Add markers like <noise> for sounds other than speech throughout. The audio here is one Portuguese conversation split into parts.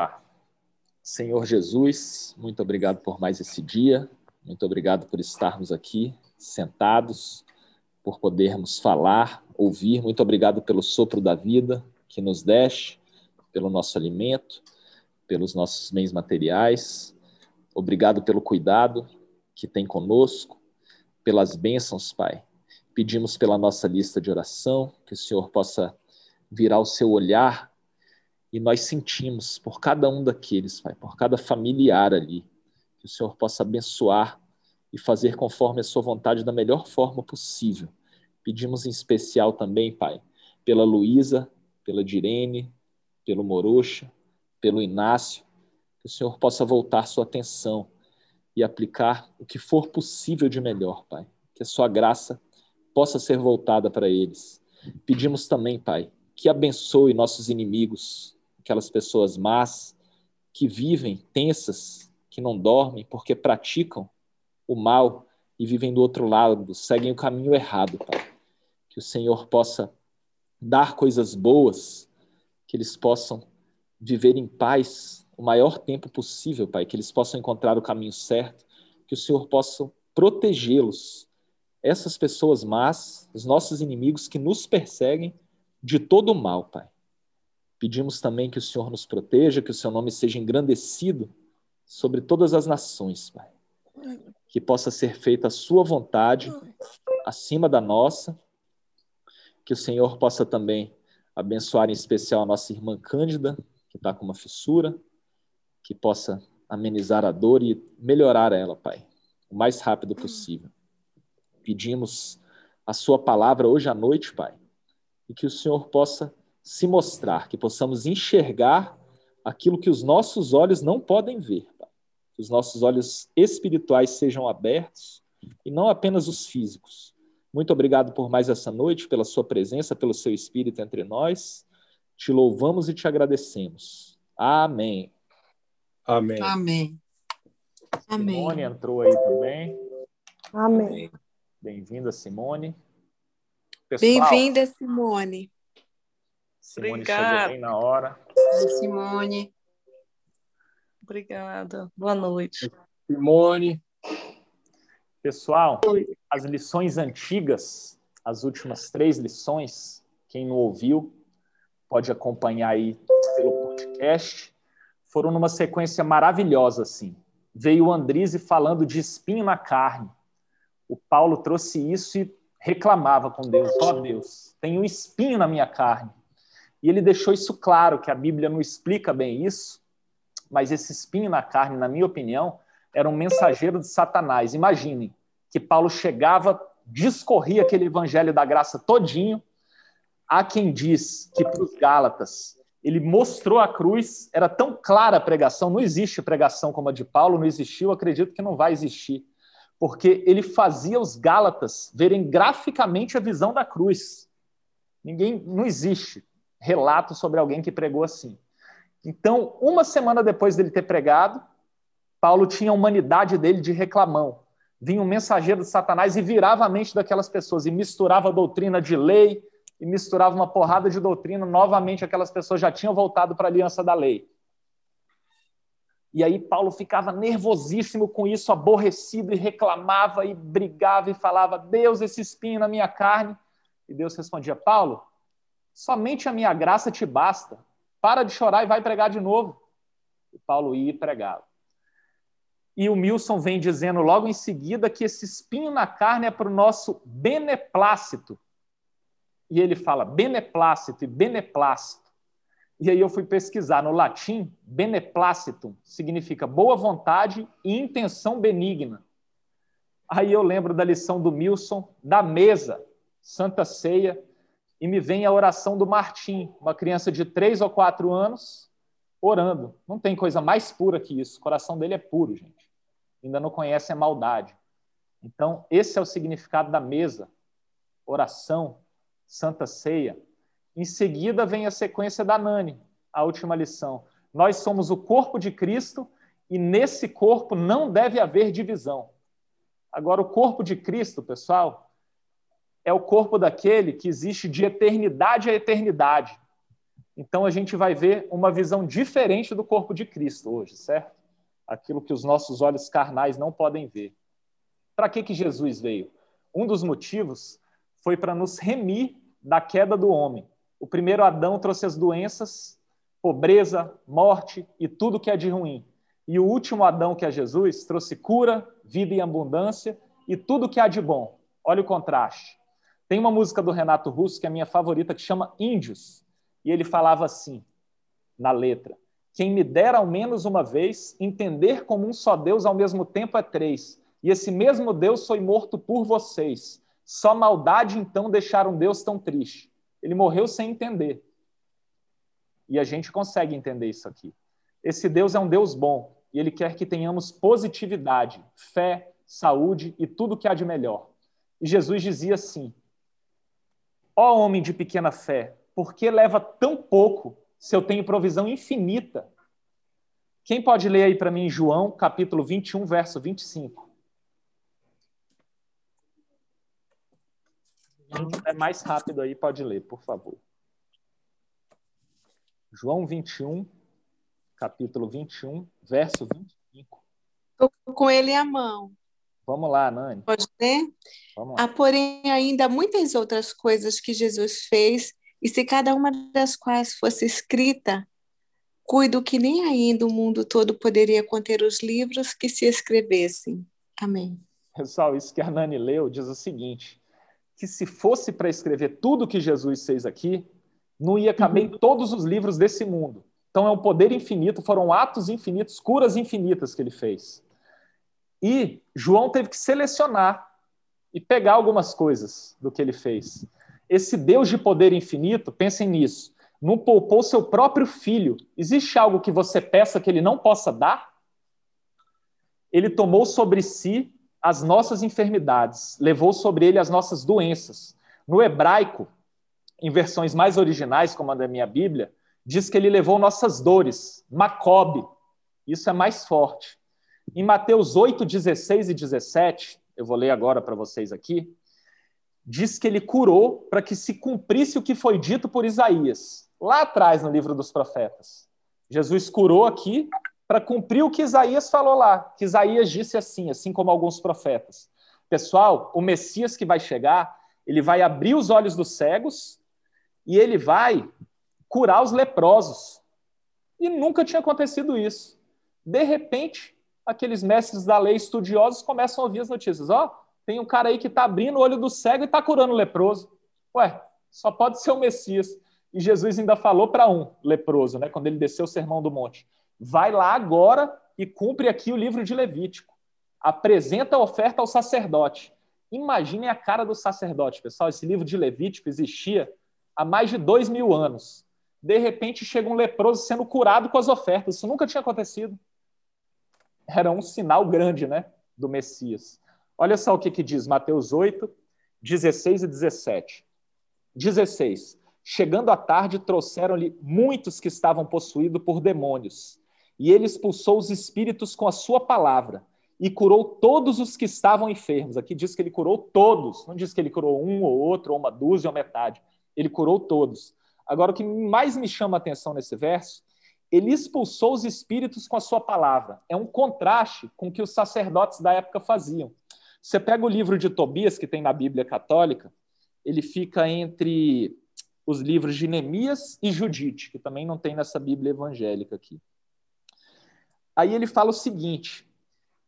Ah, Senhor Jesus, muito obrigado por mais esse dia, muito obrigado por estarmos aqui sentados, por podermos falar, ouvir. Muito obrigado pelo sopro da vida que nos deste, pelo nosso alimento, pelos nossos bens materiais. Obrigado pelo cuidado que tem conosco, pelas bênçãos, Pai. Pedimos pela nossa lista de oração, que o Senhor possa virar o seu olhar e nós sentimos por cada um daqueles, Pai, por cada familiar ali, que o Senhor possa abençoar e fazer conforme a sua vontade da melhor forma possível. Pedimos em especial também, Pai, pela Luísa, pela Direne, pelo Morocha, pelo Inácio, que o Senhor possa voltar sua atenção e aplicar o que for possível de melhor, Pai. Que a sua graça possa ser voltada para eles. Pedimos também, Pai, que abençoe nossos inimigos, aquelas pessoas más que vivem tensas, que não dormem porque praticam o mal e vivem do outro lado, seguem o caminho errado, Pai. Que o Senhor possa dar coisas boas, que eles possam viver em paz o maior tempo possível, Pai, que eles possam encontrar o caminho certo, que o Senhor possa protegê-los, essas pessoas más, os nossos inimigos que nos perseguem de todo o mal, Pai. Pedimos também que o Senhor nos proteja, que o seu nome seja engrandecido sobre todas as nações, Pai que possa ser feita a sua vontade acima da nossa, que o Senhor possa também abençoar em especial a nossa irmã Cândida, que está com uma fissura, que possa amenizar a dor e melhorar ela, Pai, o mais rápido possível. Pedimos a Sua palavra hoje à noite, Pai, e que o Senhor possa se mostrar, que possamos enxergar aquilo que os nossos olhos não podem ver que os nossos olhos espirituais sejam abertos e não apenas os físicos. Muito obrigado por mais essa noite, pela sua presença, pelo seu espírito entre nós. Te louvamos e te agradecemos. Amém. Amém. Amém. Simone entrou aí também. Amém. Bem-vinda, Simone. Bem-vinda, Simone. Simone Obrigada. chegou bem na hora. Simone. Obrigada. Boa noite. Simone. Pessoal, as lições antigas, as últimas três lições, quem não ouviu, pode acompanhar aí pelo podcast, foram numa sequência maravilhosa, assim. Veio o Andrise falando de espinho na carne. O Paulo trouxe isso e reclamava com Deus: Ó oh, Deus, tem um espinho na minha carne. E ele deixou isso claro, que a Bíblia não explica bem isso, mas esse espinho na carne, na minha opinião, era um mensageiro de Satanás. Imaginem que Paulo chegava, discorria aquele evangelho da graça todinho. Há quem diz que para os Gálatas ele mostrou a cruz, era tão clara a pregação, não existe pregação como a de Paulo, não existiu, acredito que não vai existir, porque ele fazia os Gálatas verem graficamente a visão da cruz. Ninguém, não existe relato sobre alguém que pregou assim. Então, uma semana depois dele ter pregado, Paulo tinha a humanidade dele de reclamão. Vinha um mensageiro de Satanás e virava a mente daquelas pessoas e misturava a doutrina de lei e misturava uma porrada de doutrina. Novamente, aquelas pessoas já tinham voltado para a aliança da lei. E aí Paulo ficava nervosíssimo com isso, aborrecido e reclamava e brigava e falava: Deus, esse espinho na minha carne. E Deus respondia: Paulo, somente a minha graça te basta para de chorar e vai pregar de novo. E Paulo ia e pregava. E o Milson vem dizendo logo em seguida que esse espinho na carne é para o nosso beneplácito. E ele fala beneplácito e beneplácito. E aí eu fui pesquisar no latim, beneplácito significa boa vontade e intenção benigna. Aí eu lembro da lição do Milson, da mesa, Santa Ceia, e me vem a oração do Martim, uma criança de três ou quatro anos, orando. Não tem coisa mais pura que isso. O coração dele é puro, gente. Ainda não conhece a maldade. Então, esse é o significado da mesa. Oração, Santa Ceia. Em seguida vem a sequência da Nani, a última lição. Nós somos o corpo de Cristo e nesse corpo não deve haver divisão. Agora, o corpo de Cristo, pessoal, é o corpo daquele que existe de eternidade a eternidade. Então a gente vai ver uma visão diferente do corpo de Cristo hoje, certo? Aquilo que os nossos olhos carnais não podem ver. Para que, que Jesus veio? Um dos motivos foi para nos remir da queda do homem. O primeiro Adão trouxe as doenças, pobreza, morte e tudo que é de ruim. E o último Adão, que é Jesus, trouxe cura, vida e abundância e tudo que há de bom. Olha o contraste. Tem uma música do Renato Russo, que é a minha favorita, que chama Índios. E ele falava assim, na letra: Quem me dera ao menos uma vez entender como um só Deus ao mesmo tempo é três, e esse mesmo Deus foi morto por vocês. Só maldade então deixaram Deus tão triste. Ele morreu sem entender. E a gente consegue entender isso aqui. Esse Deus é um Deus bom e ele quer que tenhamos positividade, fé, saúde e tudo que há de melhor. E Jesus dizia assim: Ó homem de pequena fé, por que leva tão pouco se eu tenho provisão infinita? Quem pode ler aí para mim João, capítulo 21, verso 25? Quem é mais rápido aí pode ler, por favor. João 21, capítulo 21, verso 25. Estou com ele à mão. Vamos lá, Nani. Pode ler? Vamos lá. Há, porém, ainda muitas outras coisas que Jesus fez e se cada uma das quais fosse escrita, cuido que nem ainda o mundo todo poderia conter os livros que se escrevessem. Amém. Pessoal, isso que a Nani leu diz o seguinte: que se fosse para escrever tudo que Jesus fez aqui, não ia caber uhum. em todos os livros desse mundo. Então é um poder infinito, foram atos infinitos, curas infinitas que ele fez. E João teve que selecionar e pegar algumas coisas do que ele fez. Esse Deus de poder infinito, pensem nisso, não poupou seu próprio filho. Existe algo que você peça que ele não possa dar? Ele tomou sobre si as nossas enfermidades, levou sobre ele as nossas doenças. No hebraico, em versões mais originais, como a da minha Bíblia, diz que ele levou nossas dores, Macob. Isso é mais forte. Em Mateus 8, 16 e 17, eu vou ler agora para vocês aqui, diz que ele curou para que se cumprisse o que foi dito por Isaías, lá atrás no livro dos profetas. Jesus curou aqui para cumprir o que Isaías falou lá, que Isaías disse assim, assim como alguns profetas. Pessoal, o Messias que vai chegar, ele vai abrir os olhos dos cegos e ele vai curar os leprosos. E nunca tinha acontecido isso. De repente, aqueles mestres da lei estudiosos começam a ouvir as notícias. Ó, oh, tem um cara aí que está abrindo o olho do cego e está curando o leproso. Ué, só pode ser o Messias. E Jesus ainda falou para um leproso, né, quando ele desceu o sermão do monte: vai lá agora e cumpre aqui o livro de Levítico. Apresenta a oferta ao sacerdote. Imaginem a cara do sacerdote, pessoal. Esse livro de Levítico existia há mais de dois mil anos. De repente chega um leproso sendo curado com as ofertas. Isso nunca tinha acontecido. Era um sinal grande, né, do Messias. Olha só o que, que diz Mateus 8, 16 e 17. 16. Chegando à tarde, trouxeram-lhe muitos que estavam possuídos por demônios, e ele expulsou os espíritos com a sua palavra, e curou todos os que estavam enfermos. Aqui diz que ele curou todos, não diz que ele curou um ou outro, ou uma dúzia ou metade. Ele curou todos. Agora, o que mais me chama a atenção nesse verso, ele expulsou os espíritos com a sua palavra. É um contraste com o que os sacerdotes da época faziam. Você pega o livro de Tobias, que tem na Bíblia Católica, ele fica entre os livros de Neemias e Judite, que também não tem nessa Bíblia evangélica aqui. Aí ele fala o seguinte: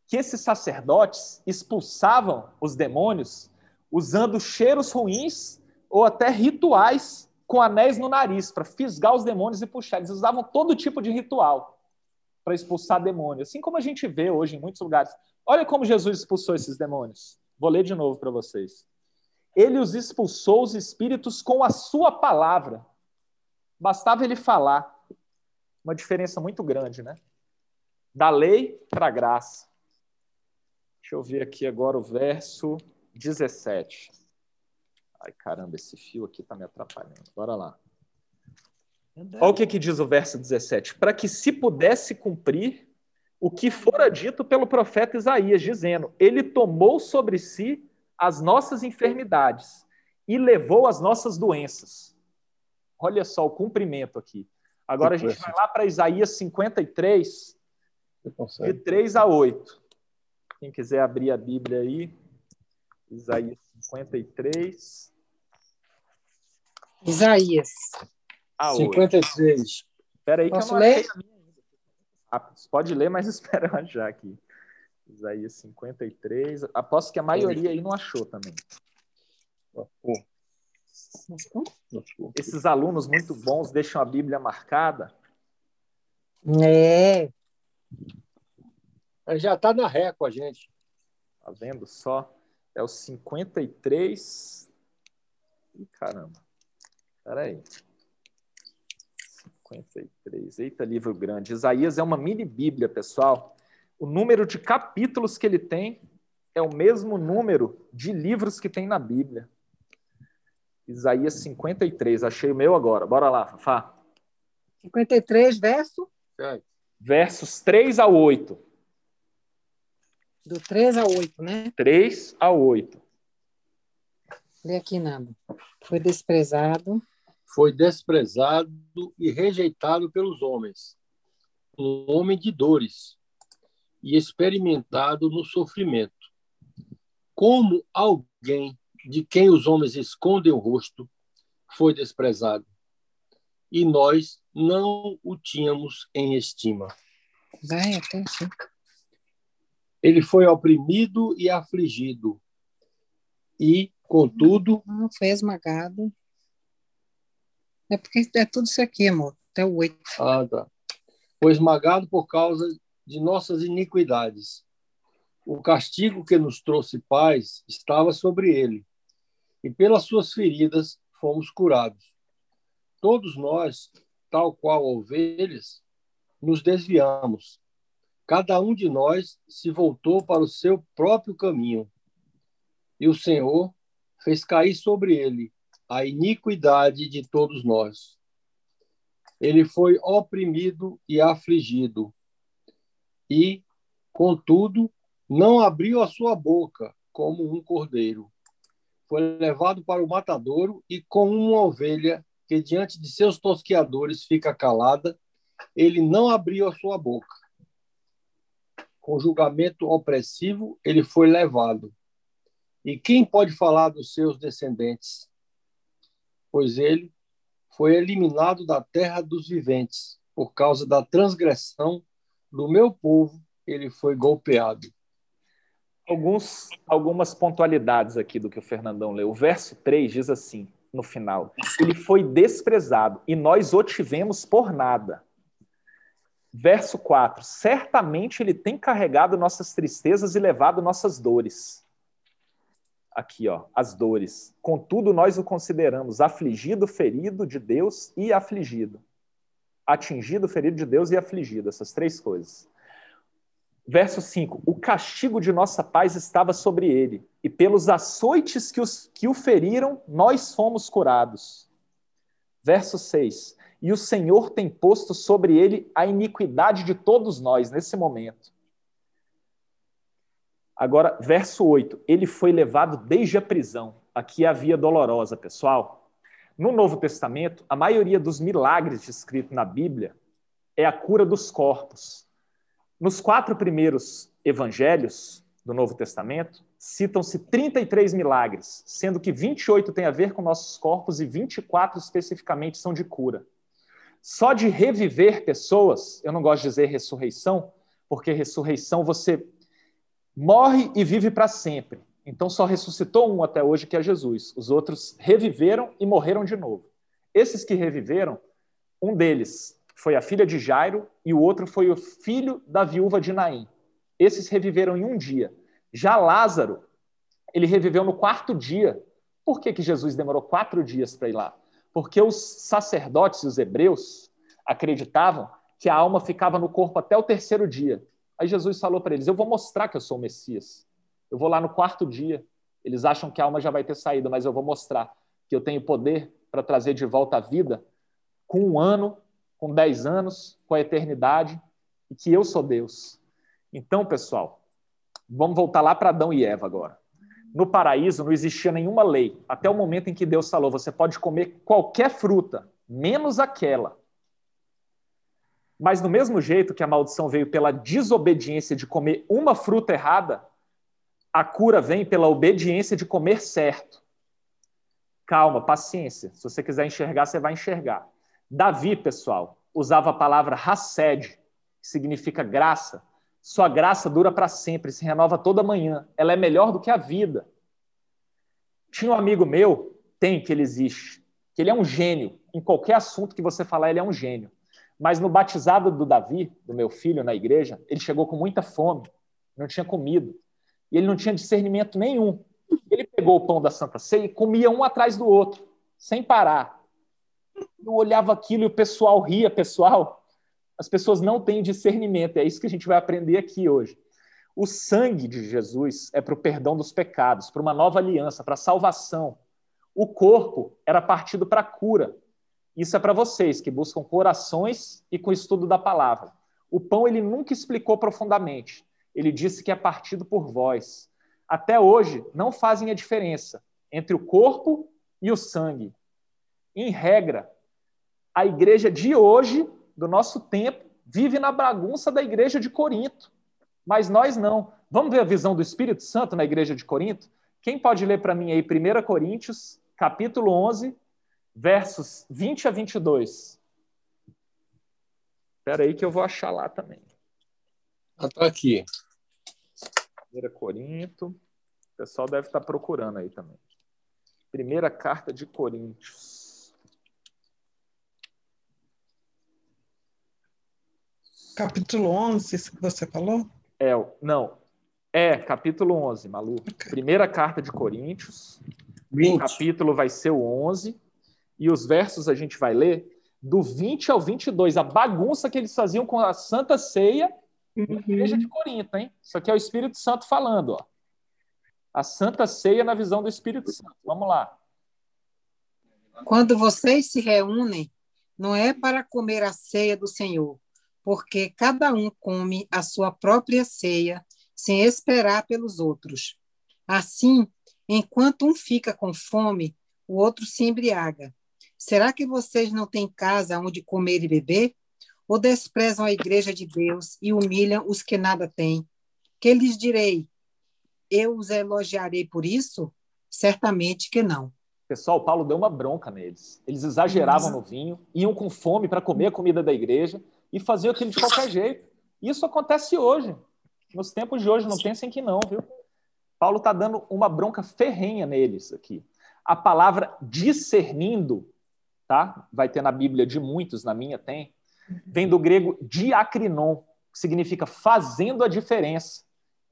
que esses sacerdotes expulsavam os demônios usando cheiros ruins ou até rituais com anéis no nariz para fisgar os demônios e puxar. Eles usavam todo tipo de ritual para expulsar demônios, assim como a gente vê hoje em muitos lugares. Olha como Jesus expulsou esses demônios. Vou ler de novo para vocês. Ele os expulsou os espíritos com a sua palavra. Bastava ele falar. Uma diferença muito grande, né? Da lei para a graça. Deixa eu ver aqui agora o verso 17. Ai, caramba, esse fio aqui está me atrapalhando. Bora lá. Olha o que, que diz o verso 17. Para que se pudesse cumprir o que fora dito pelo profeta Isaías, dizendo: Ele tomou sobre si as nossas enfermidades e levou as nossas doenças. Olha só o cumprimento aqui. Agora a gente vai lá para Isaías 53, de 3 a 8. Quem quiser abrir a Bíblia aí, Isaías 53. Isaías. A 53. Espera aí que Posso eu não ler? Ah, pode ler, mas <laughs> espera já aqui. Isaías 53. Aposto que a maioria aí não achou também. Esses alunos muito bons deixam a Bíblia marcada. É. Já está na ré com a gente. Tá vendo só? É o 53. Ih, caramba. Espera aí. 53. Eita, livro grande. Isaías é uma mini Bíblia, pessoal. O número de capítulos que ele tem é o mesmo número de livros que tem na Bíblia. Isaías 53. Achei o meu agora. Bora lá, Fafá. 53, verso? Versos 3 a 8. Do 3 a 8, né? 3 a 8. Lê aqui, nada. Foi desprezado. Foi desprezado e rejeitado pelos homens. Um homem de dores e experimentado no sofrimento. Como alguém de quem os homens escondem o rosto, foi desprezado. E nós não o tínhamos em estima. Vai, até sim. Ele foi oprimido e afligido. E, contudo. Não, foi esmagado. É porque é tudo isso aqui, amor. Até o oito. Ah, tá. Foi esmagado por causa de nossas iniquidades. O castigo que nos trouxe paz estava sobre ele e pelas suas feridas fomos curados. Todos nós, tal qual ovelhas, nos desviamos. Cada um de nós se voltou para o seu próprio caminho. E o Senhor fez cair sobre ele a iniquidade de todos nós. Ele foi oprimido e afligido, e, contudo, não abriu a sua boca como um cordeiro foi levado para o matadouro e, com uma ovelha que diante de seus tosqueadores fica calada, ele não abriu a sua boca. Com julgamento opressivo, ele foi levado. E quem pode falar dos seus descendentes? Pois ele foi eliminado da terra dos viventes, por causa da transgressão do meu povo, ele foi golpeado alguns, algumas pontualidades aqui do que o Fernandão leu. O verso 3 diz assim, no final: Ele foi desprezado e nós o tivemos por nada. Verso 4: Certamente ele tem carregado nossas tristezas e levado nossas dores. Aqui, ó, as dores. Contudo, nós o consideramos afligido, ferido de Deus e afligido. Atingido, ferido de Deus e afligido, essas três coisas. Verso 5: O castigo de nossa paz estava sobre ele, e pelos açoites que, os, que o feriram, nós fomos curados. Verso 6: E o Senhor tem posto sobre ele a iniquidade de todos nós nesse momento. Agora, verso 8: Ele foi levado desde a prisão. Aqui é a via dolorosa, pessoal. No Novo Testamento, a maioria dos milagres descritos na Bíblia é a cura dos corpos. Nos quatro primeiros evangelhos do Novo Testamento, citam-se 33 milagres, sendo que 28 têm a ver com nossos corpos e 24 especificamente são de cura. Só de reviver pessoas, eu não gosto de dizer ressurreição, porque ressurreição você morre e vive para sempre. Então só ressuscitou um até hoje, que é Jesus. Os outros reviveram e morreram de novo. Esses que reviveram, um deles foi a filha de Jairo, e o outro foi o filho da viúva de Naim. Esses reviveram em um dia. Já Lázaro, ele reviveu no quarto dia. Por que, que Jesus demorou quatro dias para ir lá? Porque os sacerdotes os hebreus acreditavam que a alma ficava no corpo até o terceiro dia. Aí Jesus falou para eles: Eu vou mostrar que eu sou o Messias. Eu vou lá no quarto dia. Eles acham que a alma já vai ter saído, mas eu vou mostrar que eu tenho poder para trazer de volta a vida com um ano com 10 anos, com a eternidade, e que eu sou Deus. Então, pessoal, vamos voltar lá para Adão e Eva agora. No paraíso não existia nenhuma lei, até o momento em que Deus falou: você pode comer qualquer fruta, menos aquela. Mas do mesmo jeito que a maldição veio pela desobediência de comer uma fruta errada, a cura vem pela obediência de comer certo. Calma, paciência. Se você quiser enxergar, você vai enxergar. Davi, pessoal, usava a palavra hased, que significa graça. Sua graça dura para sempre, se renova toda manhã. Ela é melhor do que a vida. Tinha um amigo meu, tem que ele existe, que ele é um gênio. Em qualquer assunto que você falar, ele é um gênio. Mas no batizado do Davi, do meu filho na igreja, ele chegou com muita fome, não tinha comido. E ele não tinha discernimento nenhum. Ele pegou o pão da Santa Ceia e comia um atrás do outro, sem parar. Eu olhava aquilo e o pessoal ria, pessoal. As pessoas não têm discernimento, é isso que a gente vai aprender aqui hoje. O sangue de Jesus é para o perdão dos pecados, para uma nova aliança, para a salvação. O corpo era partido para a cura. Isso é para vocês que buscam corações e com estudo da palavra. O pão ele nunca explicou profundamente. Ele disse que é partido por vós. Até hoje não fazem a diferença entre o corpo e o sangue. Em regra, a igreja de hoje, do nosso tempo, vive na bagunça da igreja de Corinto. Mas nós não. Vamos ver a visão do Espírito Santo na igreja de Corinto? Quem pode ler para mim aí 1 Coríntios, capítulo 11, versos 20 a 22? Espera aí que eu vou achar lá também. Está aqui. 1 Corinto. O pessoal deve estar procurando aí também. Primeira carta de Coríntios. Capítulo 11, que você falou? É, não. É, capítulo 11, Malu. Primeira carta de Coríntios. 20. O capítulo vai ser o 11. E os versos a gente vai ler do 20 ao 22. A bagunça que eles faziam com a Santa Ceia uhum. na igreja de Corinto, hein? Isso aqui é o Espírito Santo falando, ó. A Santa Ceia na visão do Espírito Santo. Vamos lá. Quando vocês se reúnem, não é para comer a ceia do Senhor, porque cada um come a sua própria ceia, sem esperar pelos outros. Assim, enquanto um fica com fome, o outro se embriaga. Será que vocês não têm casa onde comer e beber? Ou desprezam a igreja de Deus e humilham os que nada têm? Que lhes direi? Eu os elogiarei por isso? Certamente que não. Pessoal, Paulo deu uma bronca neles. Eles exageravam no vinho, iam com fome para comer a comida da igreja e faziam aquilo de qualquer jeito. Isso acontece hoje. Nos tempos de hoje, não pensem que não, viu? Paulo está dando uma bronca ferrenha neles aqui. A palavra discernindo, tá? Vai ter na Bíblia de muitos, na minha tem, vem do grego diacrinon, que significa fazendo a diferença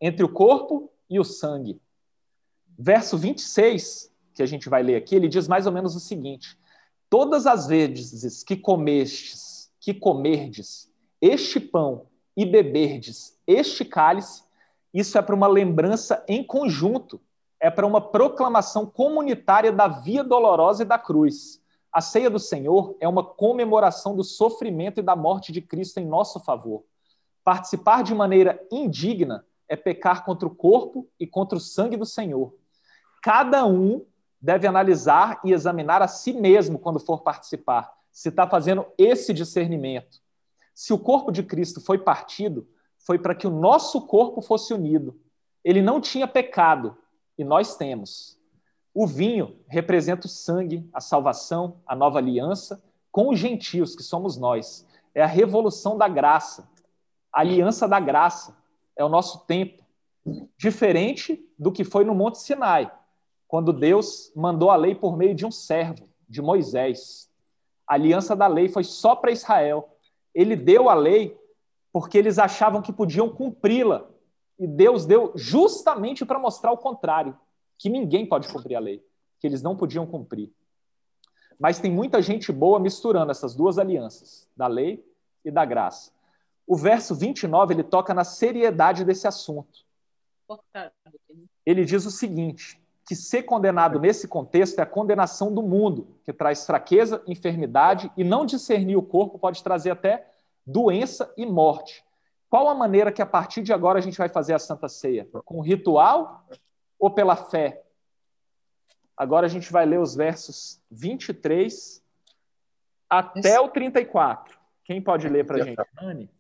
entre o corpo e o sangue. Verso 26, que a gente vai ler aqui, ele diz mais ou menos o seguinte: Todas as vezes que comestes que comerdes este pão e beberdes este cálice, isso é para uma lembrança em conjunto, é para uma proclamação comunitária da via dolorosa e da cruz. A ceia do Senhor é uma comemoração do sofrimento e da morte de Cristo em nosso favor. Participar de maneira indigna é pecar contra o corpo e contra o sangue do Senhor. Cada um deve analisar e examinar a si mesmo quando for participar, se está fazendo esse discernimento. Se o corpo de Cristo foi partido, foi para que o nosso corpo fosse unido. Ele não tinha pecado e nós temos. O vinho representa o sangue, a salvação, a nova aliança com os gentios, que somos nós. É a revolução da graça, a aliança da graça. É o nosso tempo. Diferente do que foi no Monte Sinai, quando Deus mandou a lei por meio de um servo, de Moisés. A aliança da lei foi só para Israel. Ele deu a lei porque eles achavam que podiam cumpri-la. E Deus deu justamente para mostrar o contrário, que ninguém pode cumprir a lei, que eles não podiam cumprir. Mas tem muita gente boa misturando essas duas alianças, da lei e da graça. O verso 29, ele toca na seriedade desse assunto. Ele diz o seguinte: que ser condenado nesse contexto é a condenação do mundo, que traz fraqueza, enfermidade e não discernir o corpo pode trazer até doença e morte. Qual a maneira que a partir de agora a gente vai fazer a Santa Ceia? Com ritual ou pela fé? Agora a gente vai ler os versos 23 até o 34. Quem pode ler para a gente? Nani?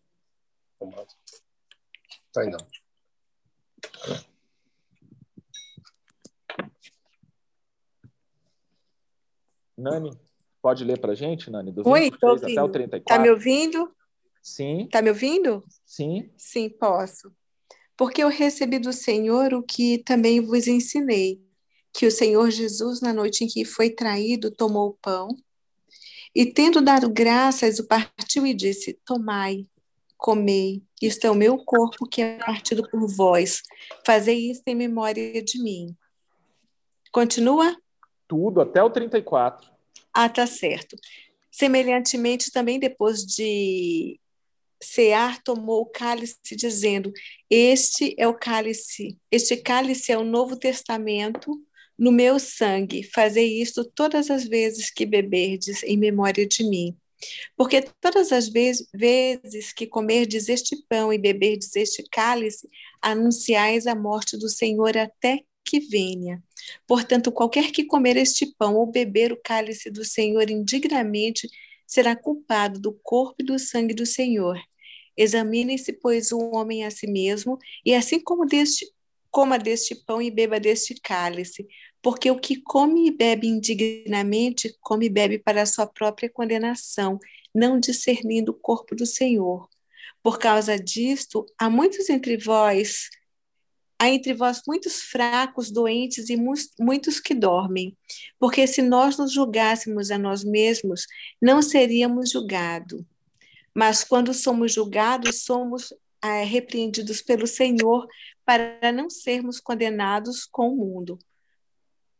Tá aí não. Nani, pode ler para a gente, Nani? Do Oi, estou ouvindo. Até o 34. Está me ouvindo? Sim. Está me ouvindo? Sim. Sim, posso. Porque eu recebi do Senhor o que também vos ensinei, que o Senhor Jesus, na noite em que foi traído, tomou o pão e, tendo dado graças, o partiu e disse: Tomai, comei, isto é o meu corpo que é partido por vós. Fazei isto em memória de mim. Continua? Tudo, até o 34. Ah, tá certo. Semelhantemente, também depois de cear, tomou o cálice, dizendo: Este é o cálice, este cálice é o Novo Testamento no meu sangue. Fazei isto todas as vezes que beberdes em memória de mim. Porque todas as vezes, vezes que comerdes este pão e beberdes este cálice, anunciais a morte do Senhor até que venha. Portanto, qualquer que comer este pão ou beber o cálice do Senhor indignamente será culpado do corpo e do sangue do Senhor. Examine-se, pois, o homem a si mesmo, e assim como deste, coma deste pão e beba deste cálice, porque o que come e bebe indignamente, come e bebe para a sua própria condenação, não discernindo o corpo do Senhor. Por causa disto, há muitos entre vós há entre vós muitos fracos, doentes e muitos que dormem. Porque se nós nos julgássemos a nós mesmos, não seríamos julgados. Mas quando somos julgados, somos é, repreendidos pelo Senhor para não sermos condenados com o mundo.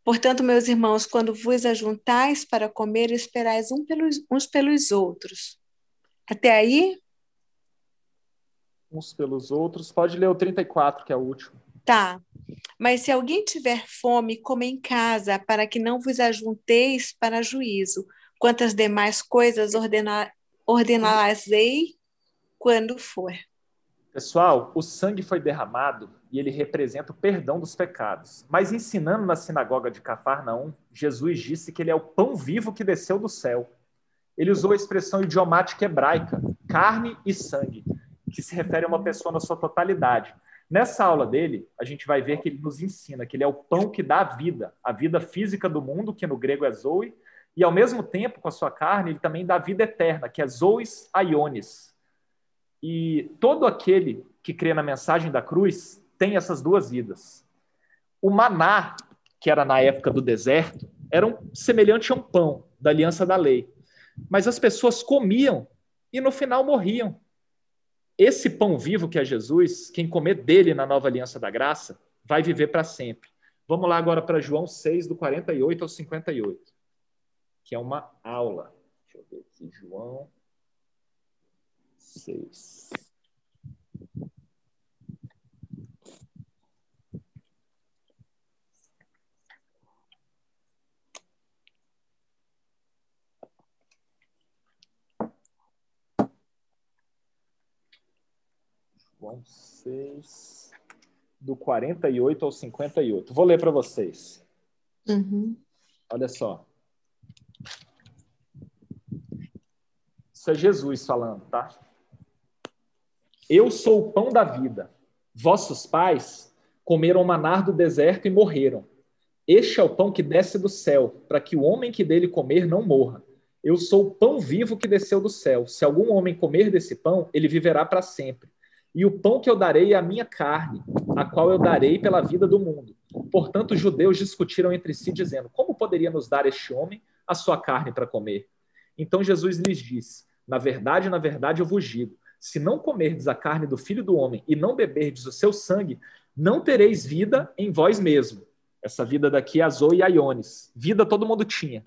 Portanto, meus irmãos, quando vos ajuntais para comer, esperais um pelos, uns pelos outros. Até aí? Uns pelos outros. Pode ler o 34, que é o último. Tá. Mas se alguém tiver fome, come em casa, para que não vos ajunteis para juízo. Quantas demais coisas ordenar, ordenarás-ei quando for. Pessoal, o sangue foi derramado e ele representa o perdão dos pecados. Mas ensinando na sinagoga de Cafarnaum, Jesus disse que ele é o pão vivo que desceu do céu. Ele usou a expressão idiomática hebraica, carne e sangue, que se refere a uma pessoa na sua totalidade. Nessa aula dele, a gente vai ver que ele nos ensina que ele é o pão que dá a vida, a vida física do mundo, que no grego é zoe, e ao mesmo tempo, com a sua carne, ele também dá a vida eterna, que é zoes aiones. E todo aquele que crê na mensagem da cruz tem essas duas vidas. O maná, que era na época do deserto, era um, semelhante a um pão da aliança da lei. Mas as pessoas comiam e no final morriam. Esse pão vivo que é Jesus, quem comer dele na nova aliança da graça, vai viver para sempre. Vamos lá agora para João 6, do 48 ao 58, que é uma aula. Deixa eu ver aqui, João 6. João 6, do 48 ao 58. Vou ler para vocês. Uhum. Olha só. Isso é Jesus falando, tá? Eu sou o pão da vida. Vossos pais comeram manar do deserto e morreram. Este é o pão que desce do céu, para que o homem que dele comer não morra. Eu sou o pão vivo que desceu do céu. Se algum homem comer desse pão, ele viverá para sempre. E o pão que eu darei é a minha carne, a qual eu darei pela vida do mundo. Portanto, os judeus discutiram entre si, dizendo: Como poderia nos dar este homem a sua carne para comer? Então Jesus lhes disse: Na verdade, na verdade, eu vos digo: se não comerdes a carne do filho do homem e não beberdes o seu sangue, não tereis vida em vós mesmo. Essa vida daqui é a Zoe e a Iones. Vida todo mundo tinha.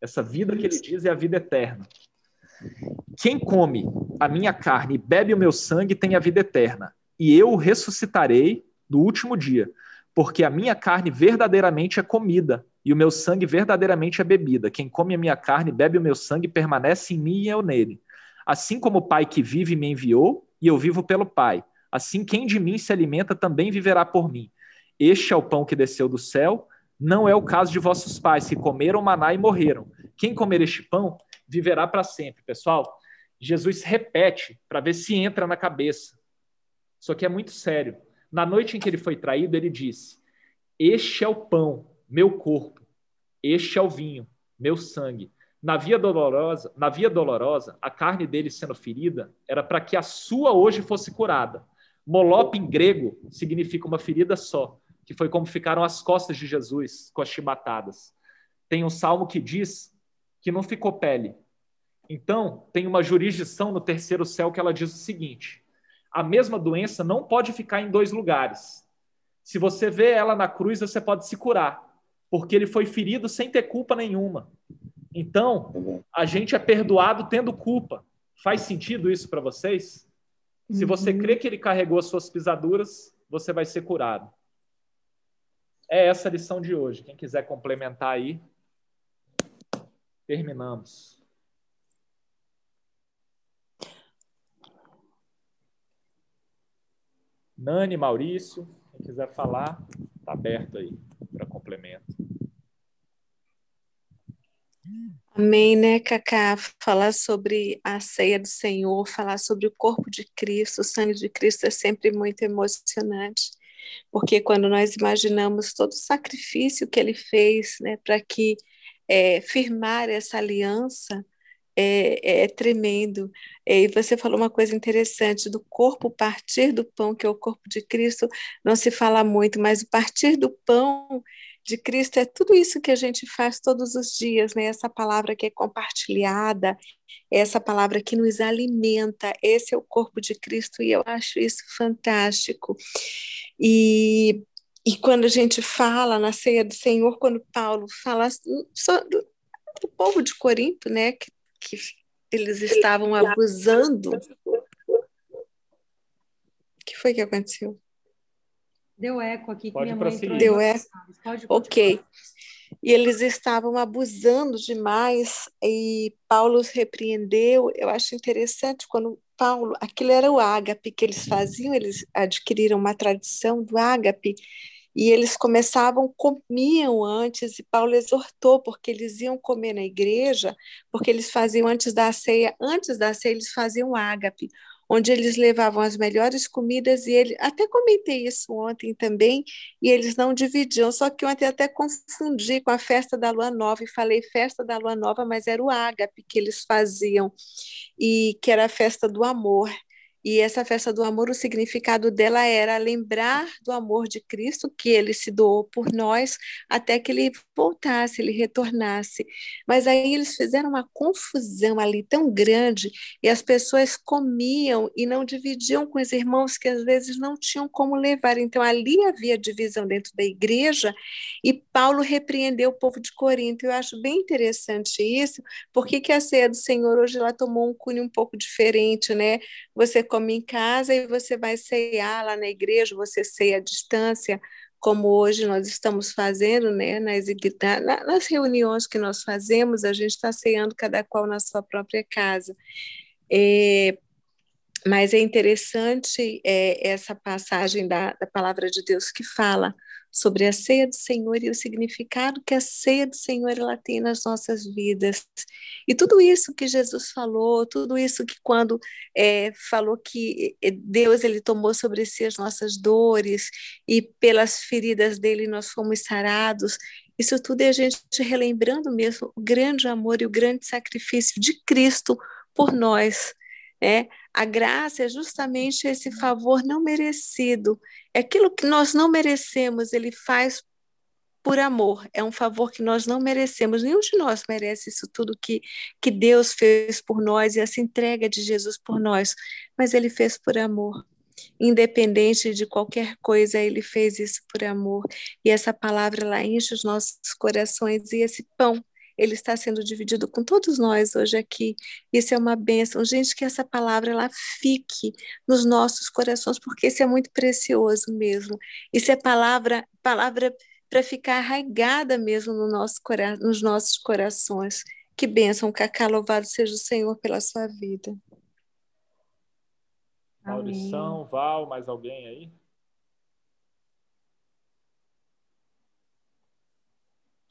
Essa vida que ele diz é a vida eterna. Quem come a minha carne e bebe o meu sangue tem a vida eterna, e eu o ressuscitarei no último dia, porque a minha carne verdadeiramente é comida, e o meu sangue verdadeiramente é bebida. Quem come a minha carne e bebe o meu sangue permanece em mim e eu nele. Assim como o Pai que vive me enviou, e eu vivo pelo Pai, assim quem de mim se alimenta também viverá por mim. Este é o pão que desceu do céu, não é o caso de vossos pais, que comeram maná e morreram. Quem comer este pão viverá para sempre. Pessoal, Jesus repete para ver se entra na cabeça. Isso aqui é muito sério. Na noite em que ele foi traído, ele disse: Este é o pão, meu corpo, este é o vinho, meu sangue. Na via dolorosa, na via dolorosa, a carne dele sendo ferida era para que a sua hoje fosse curada. Molop em grego significa uma ferida só, que foi como ficaram as costas de Jesus com as chibatadas. Tem um salmo que diz que não ficou pele. Então, tem uma jurisdição no terceiro céu que ela diz o seguinte: a mesma doença não pode ficar em dois lugares. Se você vê ela na cruz, você pode se curar porque ele foi ferido sem ter culpa nenhuma. Então, a gente é perdoado tendo culpa. Faz sentido isso para vocês? Se você uhum. crê que ele carregou as suas pisaduras, você vai ser curado. É essa a lição de hoje. Quem quiser complementar aí, terminamos. Nani, Maurício, quem quiser falar, está aberto aí para complemento. Amém, né, Cacá? Falar sobre a ceia do Senhor, falar sobre o corpo de Cristo, o sangue de Cristo é sempre muito emocionante, porque quando nós imaginamos todo o sacrifício que ele fez, né, para que é, firmar essa aliança, é, é, tremendo. E você falou uma coisa interessante do corpo partir do pão, que é o corpo de Cristo, não se fala muito, mas o partir do pão de Cristo é tudo isso que a gente faz todos os dias, né? Essa palavra que é compartilhada, essa palavra que nos alimenta, esse é o corpo de Cristo e eu acho isso fantástico. E, e quando a gente fala na ceia do Senhor, quando Paulo fala só do, do povo de Corinto, né? Que que eles estavam abusando. O que foi que aconteceu? Deu eco aqui que minha mãe entrou. Deu eco? Pode ok. E eles estavam abusando demais e Paulo os repreendeu. Eu acho interessante quando Paulo, aquilo era o ágape que eles faziam, eles adquiriram uma tradição do ágape e eles começavam, comiam antes, e Paulo exortou, porque eles iam comer na igreja, porque eles faziam antes da ceia, antes da ceia eles faziam ágape, onde eles levavam as melhores comidas, e ele, até comentei isso ontem também, e eles não dividiam, só que ontem até confundi com a festa da lua nova, e falei festa da lua nova, mas era o ágape que eles faziam, e que era a festa do amor, e essa festa do amor, o significado dela era lembrar do amor de Cristo, que ele se doou por nós, até que ele voltasse, ele retornasse. Mas aí eles fizeram uma confusão ali tão grande, e as pessoas comiam e não dividiam com os irmãos que às vezes não tinham como levar. Então ali havia divisão dentro da igreja, e Paulo repreendeu o povo de Corinto. Eu acho bem interessante isso, porque que a ceia do Senhor hoje ela tomou um cunho um pouco diferente, né? Você come em casa e você vai ceiar lá na igreja, você ceia à distância, como hoje nós estamos fazendo, né, nas, nas reuniões que nós fazemos, a gente está ceando cada qual na sua própria casa. É, mas é interessante é, essa passagem da, da palavra de Deus que fala sobre a ceia do Senhor e o significado que a ceia do Senhor ela tem nas nossas vidas. E tudo isso que Jesus falou, tudo isso que quando é, falou que é, Deus ele tomou sobre si as nossas dores e pelas feridas dele nós fomos sarados, isso tudo é a gente relembrando mesmo o grande amor e o grande sacrifício de Cristo por nós. É, a graça é justamente esse favor não merecido. É aquilo que nós não merecemos, ele faz por amor. É um favor que nós não merecemos. Nenhum de nós merece isso tudo que, que Deus fez por nós e essa entrega de Jesus por nós. Mas ele fez por amor. Independente de qualquer coisa, ele fez isso por amor. E essa palavra lá enche os nossos corações e esse pão ele está sendo dividido com todos nós hoje aqui. Isso é uma bênção. Gente, que essa palavra ela fique nos nossos corações, porque isso é muito precioso mesmo. Isso é palavra, palavra para ficar arraigada mesmo no nosso nos nossos corações. Que bênção, Cacá, louvado seja o Senhor pela sua vida. Maldição, Val, mais alguém aí?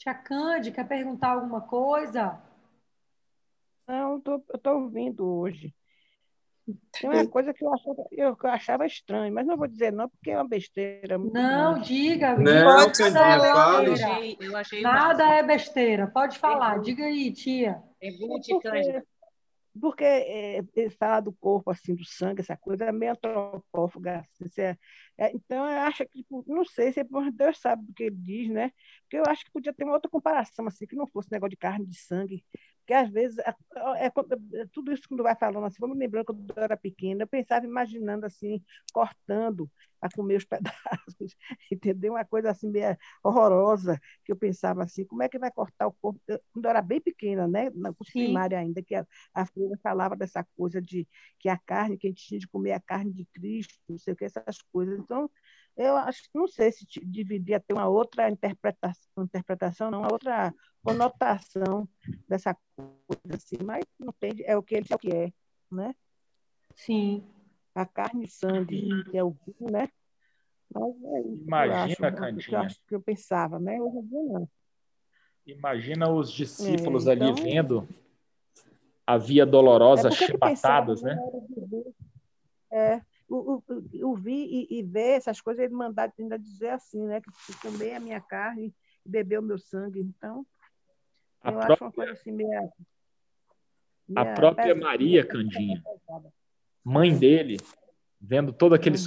Tia Cande, quer perguntar alguma coisa? Não, eu estou ouvindo hoje. Tem uma <laughs> coisa que eu achava, eu, eu achava estranho, mas não vou dizer não, porque é uma besteira. Não, grande. diga. Não, diga, Candinha, eu achei, eu achei Nada uma... é besteira. Pode falar. Diga aí, tia. É porque, porque é, falar do corpo, assim, do sangue, essa coisa é meio antropófaga. Assim, é, é, então, eu acho que, tipo, não sei se é Deus sabe do que ele diz, né? Porque eu acho que podia ter uma outra comparação, assim, que não fosse negócio de carne de sangue, porque às vezes é, é, é, tudo isso quando vai falando assim, vamos lembrando quando eu era pequena, eu pensava imaginando assim, cortando a comer os <laughs> pedaços, entendeu? Uma coisa assim meio horrorosa, que eu pensava assim, como é que vai cortar o corpo? Quando eu era bem pequena, né? Na primária ainda, que a, a freira falava dessa coisa de que a carne, que a gente tinha de comer a carne de Cristo, não sei o que, essas coisas. Então, eu acho, não sei se deveria ter uma outra interpretação, interpretação não, uma outra conotação dessa coisa assim, mas não tem, é o que ele é o que é, né? Sim. A carne sangue, que é o vinho, né? Mas é isso Imagina, que eu, acho, Candinha. eu, acho, que eu pensava, né? Hoje dia não. Imagina os discípulos É, ali então- vendo a via dolorosa É chibatadas, pensava, né? É, o, o, o, o vir e, e ver essas coisas, ele mandar ainda dizer assim, né? Que comer a minha carne beber o meu sangue. Então, A eu acho própria- uma coisa assim. A própria Maria, Candinha, mãe dele, vendo todo aquele Uhum.